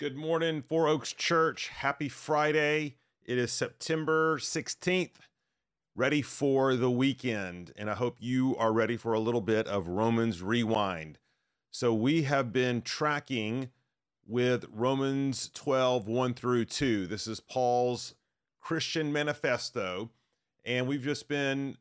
Good morning, Four Oaks Church. Happy Friday. It is September 16th, ready for the weekend. And I hope you are ready for a little bit of Romans Rewind. So, we have been tracking with Romans 12, 1 through 2. This is Paul's Christian manifesto. And we've just been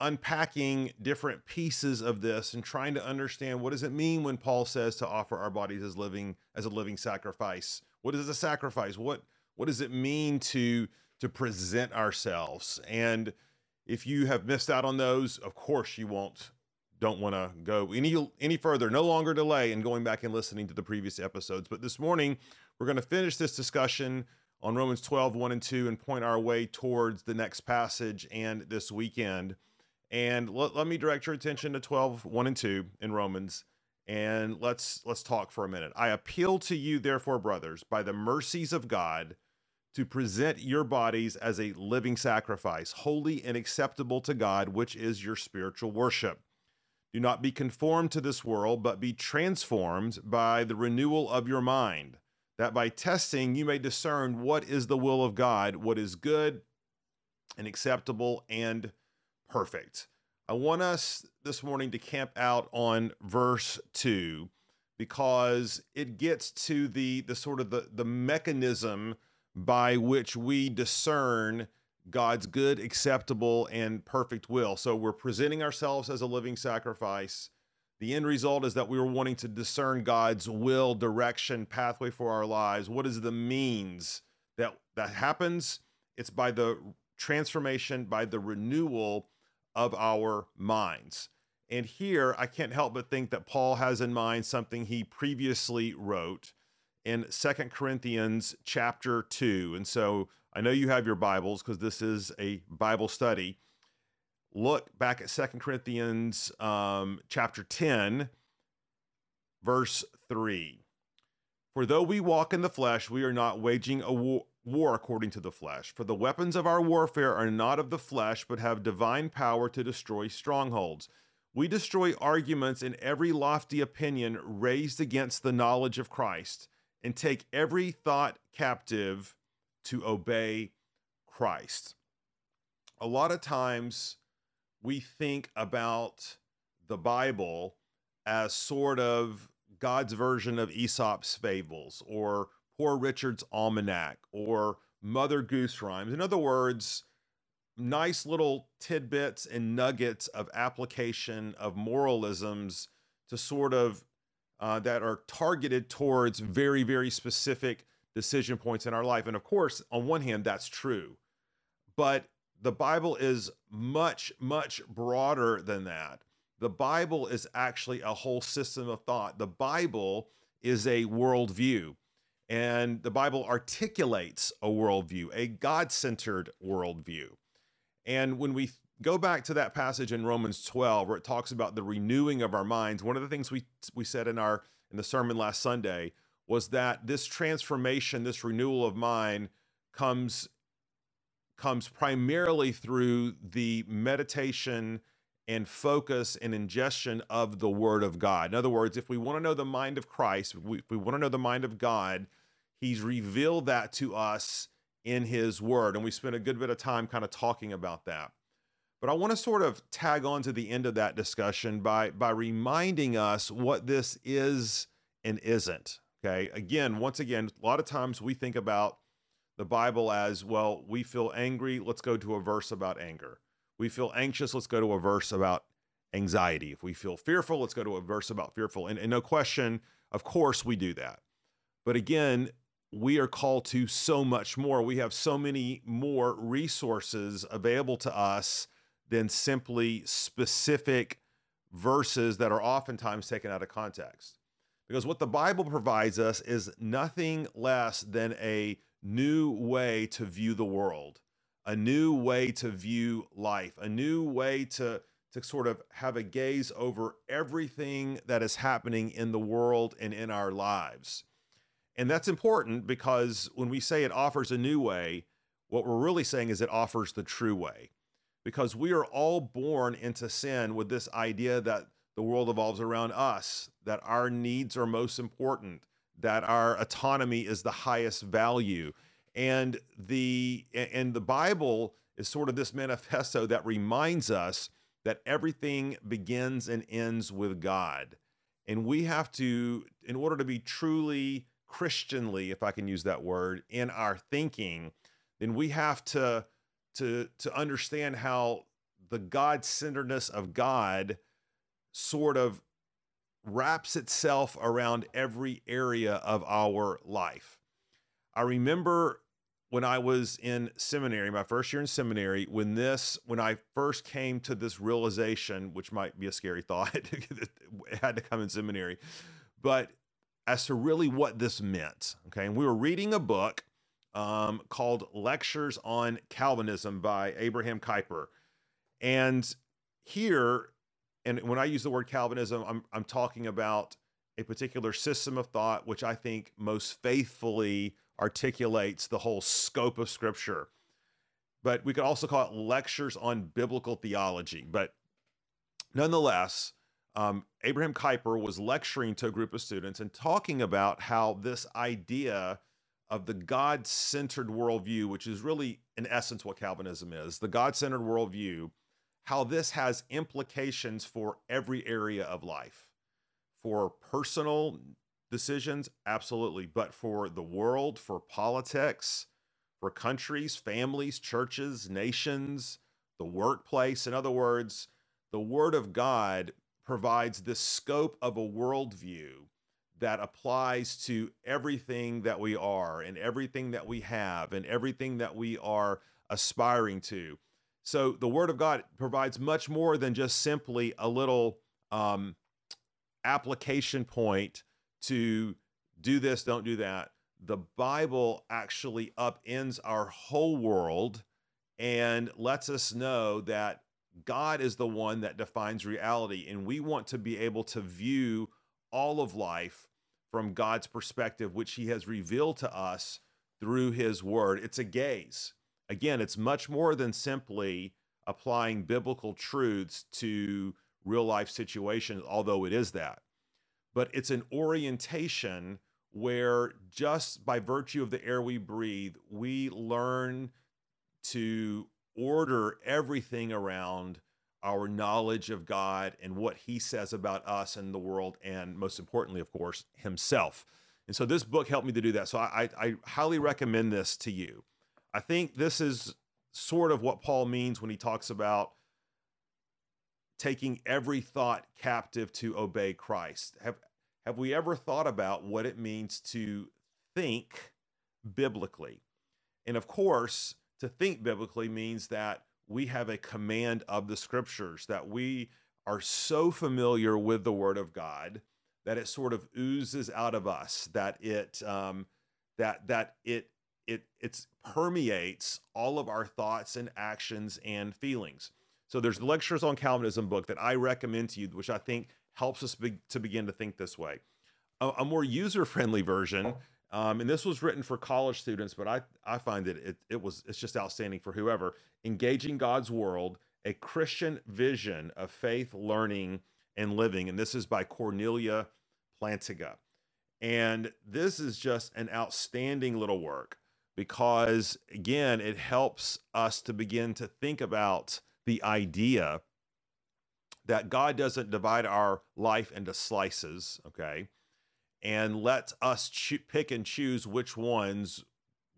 unpacking different pieces of this and trying to understand what does it mean when Paul says to offer our bodies as living as a living sacrifice? What is a sacrifice? What what does it mean to to present ourselves? And if you have missed out on those, of course you won't don't want to go any any further. No longer delay in going back and listening to the previous episodes. But this morning we're going to finish this discussion on Romans 12, 1 and 2, and point our way towards the next passage and this weekend. And let, let me direct your attention to 12, 1 and 2 in Romans. And let's let's talk for a minute. I appeal to you, therefore, brothers, by the mercies of God, to present your bodies as a living sacrifice, holy and acceptable to God, which is your spiritual worship. Do not be conformed to this world, but be transformed by the renewal of your mind, that by testing you may discern what is the will of God, what is good and acceptable and perfect. I want us this morning to camp out on verse 2 because it gets to the the sort of the the mechanism by which we discern God's good, acceptable and perfect will. So we're presenting ourselves as a living sacrifice. The end result is that we were wanting to discern God's will, direction, pathway for our lives. What is the means that that happens? It's by the transformation, by the renewal of our minds. And here, I can't help but think that Paul has in mind something he previously wrote in Second Corinthians chapter 2. And so I know you have your Bibles because this is a Bible study. Look back at Second Corinthians um, chapter 10, verse 3. For though we walk in the flesh, we are not waging a war, war according to the flesh. For the weapons of our warfare are not of the flesh, but have divine power to destroy strongholds. We destroy arguments and every lofty opinion raised against the knowledge of Christ, and take every thought captive to obey Christ. A lot of times we think about the Bible as sort of God's version of Aesop's fables or Poor Richard's Almanac or Mother Goose Rhymes. In other words, nice little tidbits and nuggets of application of moralisms to sort of uh, that are targeted towards very, very specific decision points in our life. And of course, on one hand, that's true. But the Bible is much, much broader than that. The Bible is actually a whole system of thought. The Bible is a worldview. And the Bible articulates a worldview, a God centered worldview. And when we go back to that passage in Romans 12, where it talks about the renewing of our minds, one of the things we, we said in our in the sermon last Sunday was that this transformation, this renewal of mind comes comes primarily through the meditation and focus and ingestion of the Word of God. In other words, if we want to know the mind of Christ, we, we want to know the mind of God, He's revealed that to us in His Word. And we spent a good bit of time kind of talking about that. But I want to sort of tag on to the end of that discussion by, by reminding us what this is and isn't. Okay. Again, once again, a lot of times we think about the Bible as well, we feel angry, let's go to a verse about anger we feel anxious, let's go to a verse about anxiety. If we feel fearful, let's go to a verse about fearful. And, and no question, of course, we do that. But again, we are called to so much more. We have so many more resources available to us than simply specific verses that are oftentimes taken out of context. Because what the Bible provides us is nothing less than a new way to view the world a new way to view life, a new way to to sort of have a gaze over everything that is happening in the world and in our lives. And that's important because when we say it offers a new way, what we're really saying is it offers the true way. Because we are all born into sin with this idea that the world evolves around us, that our needs are most important, that our autonomy is the highest value. And the and the Bible is sort of this manifesto that reminds us that everything begins and ends with God. And we have to, in order to be truly Christianly, if I can use that word, in our thinking, then we have to to to understand how the God-centeredness of God sort of wraps itself around every area of our life. I remember when I was in seminary, my first year in seminary, when this, when I first came to this realization, which might be a scary thought, it had to come in seminary, but as to really what this meant. Okay. And we were reading a book um, called Lectures on Calvinism by Abraham Kuyper. And here, and when I use the word Calvinism, I'm, I'm talking about a particular system of thought, which I think most faithfully articulates the whole scope of Scripture. But we could also call it lectures on biblical theology. But nonetheless, um, Abraham Kuyper was lecturing to a group of students and talking about how this idea of the God centered worldview, which is really, in essence, what Calvinism is the God centered worldview, how this has implications for every area of life, for personal decisions, absolutely. But for the world, for politics, for countries, families, churches, nations, the workplace, in other words, the Word of God provides this scope of a worldview that applies to everything that we are and everything that we have and everything that we are aspiring to. So the Word of God provides much more than just simply a little um, application point to do this, don't do that. The Bible actually upends our whole world and lets us know that God is the one that defines reality. And we want to be able to view all of life from God's perspective, which He has revealed to us through His Word. It's a gaze. Again, it's much more than simply applying biblical truths to real life situations, although it is that but it's an orientation where just by virtue of the air we breathe, we learn to order everything around our knowledge of God and what he says about us and the world, and most importantly, of course, himself. And so this book helped me to do that. So I, I, highly recommend this to you. I think this is sort of what Paul means when he talks about taking every thought captive to obey Christ. Have have we ever thought about what it means to think biblically? And of course, to think biblically means that we have a command of the scriptures, that we are so familiar with the word of God that it sort of oozes out of us, that it um, that that it it it's permeates all of our thoughts and actions and feelings. So there's lectures on Calvinism book that I recommend to you, which I think helps us be, to begin to think this way. A, a more user friendly version, um, and this was written for college students, but I, I find that it, it was it's just outstanding for whoever engaging God's world, a Christian vision of faith, learning, and living. And this is by Cornelia Plantinga. And this is just an outstanding little work because, again, it helps us to begin to think about the idea that God doesn't divide our life into slices, okay? And let us cho- pick and choose which ones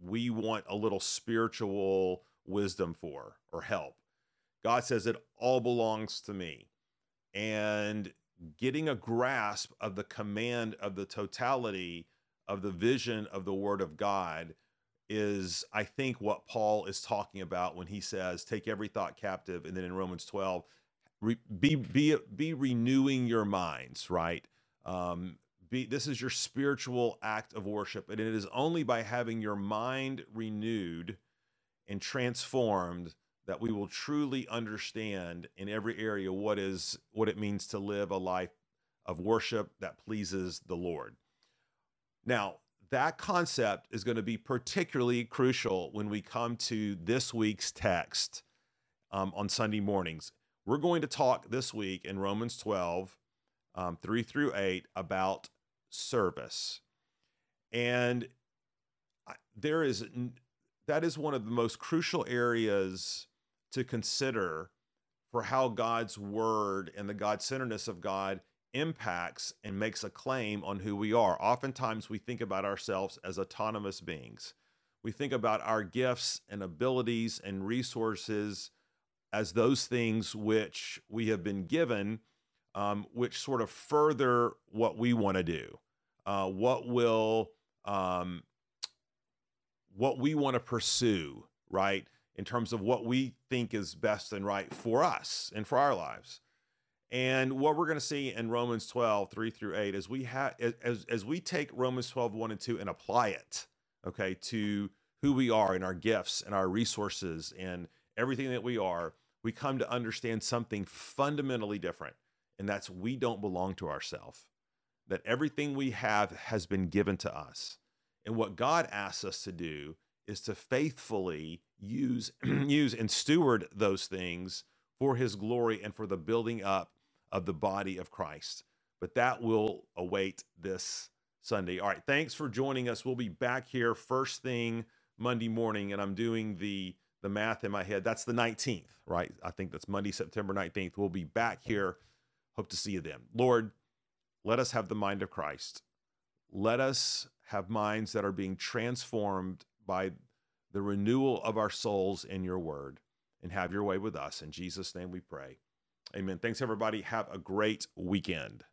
we want a little spiritual wisdom for or help. God says it all belongs to me. And getting a grasp of the command of the totality of the vision of the Word of God is, I think, what Paul is talking about when he says, take every thought captive. And then in Romans 12, be, be, be renewing your minds, right? Um, be, this is your spiritual act of worship. And it is only by having your mind renewed and transformed that we will truly understand in every area what is what it means to live a life of worship that pleases the Lord. Now, that concept is going to be particularly crucial when we come to this week's text um, on Sunday mornings. We're going to talk this week in Romans 12, um, 3 through 8, about service. And there is that is one of the most crucial areas to consider for how God's word and the God centeredness of God impacts and makes a claim on who we are. Oftentimes, we think about ourselves as autonomous beings. We think about our gifts and abilities and resources as those things which we have been given, um, which sort of further what we want to do, uh, what will, um, what we want to pursue, right? In terms of what we think is best and right for us and for our lives. And what we're going to see in Romans 12, 3 through 8, is we have as, as we take Romans 12, 1 and 2 and apply it, okay, to who we are and our gifts and our resources and everything that we are, we come to understand something fundamentally different. And that's we don't belong to ourselves. That everything we have has been given to us. And what God asks us to do is to faithfully use use and steward those things for his glory and for the building up of the body of Christ. But that will await this Sunday. All right, thanks for joining us. We'll be back here first thing Monday morning, and I'm doing the the math in my head. That's the 19th, right? I think that's Monday, September 19th. We'll be back here. Hope to see you then. Lord, let us have the mind of Christ. Let us have minds that are being transformed by the renewal of our souls in your word and have your way with us. In Jesus' name we pray. Amen. Thanks, everybody. Have a great weekend.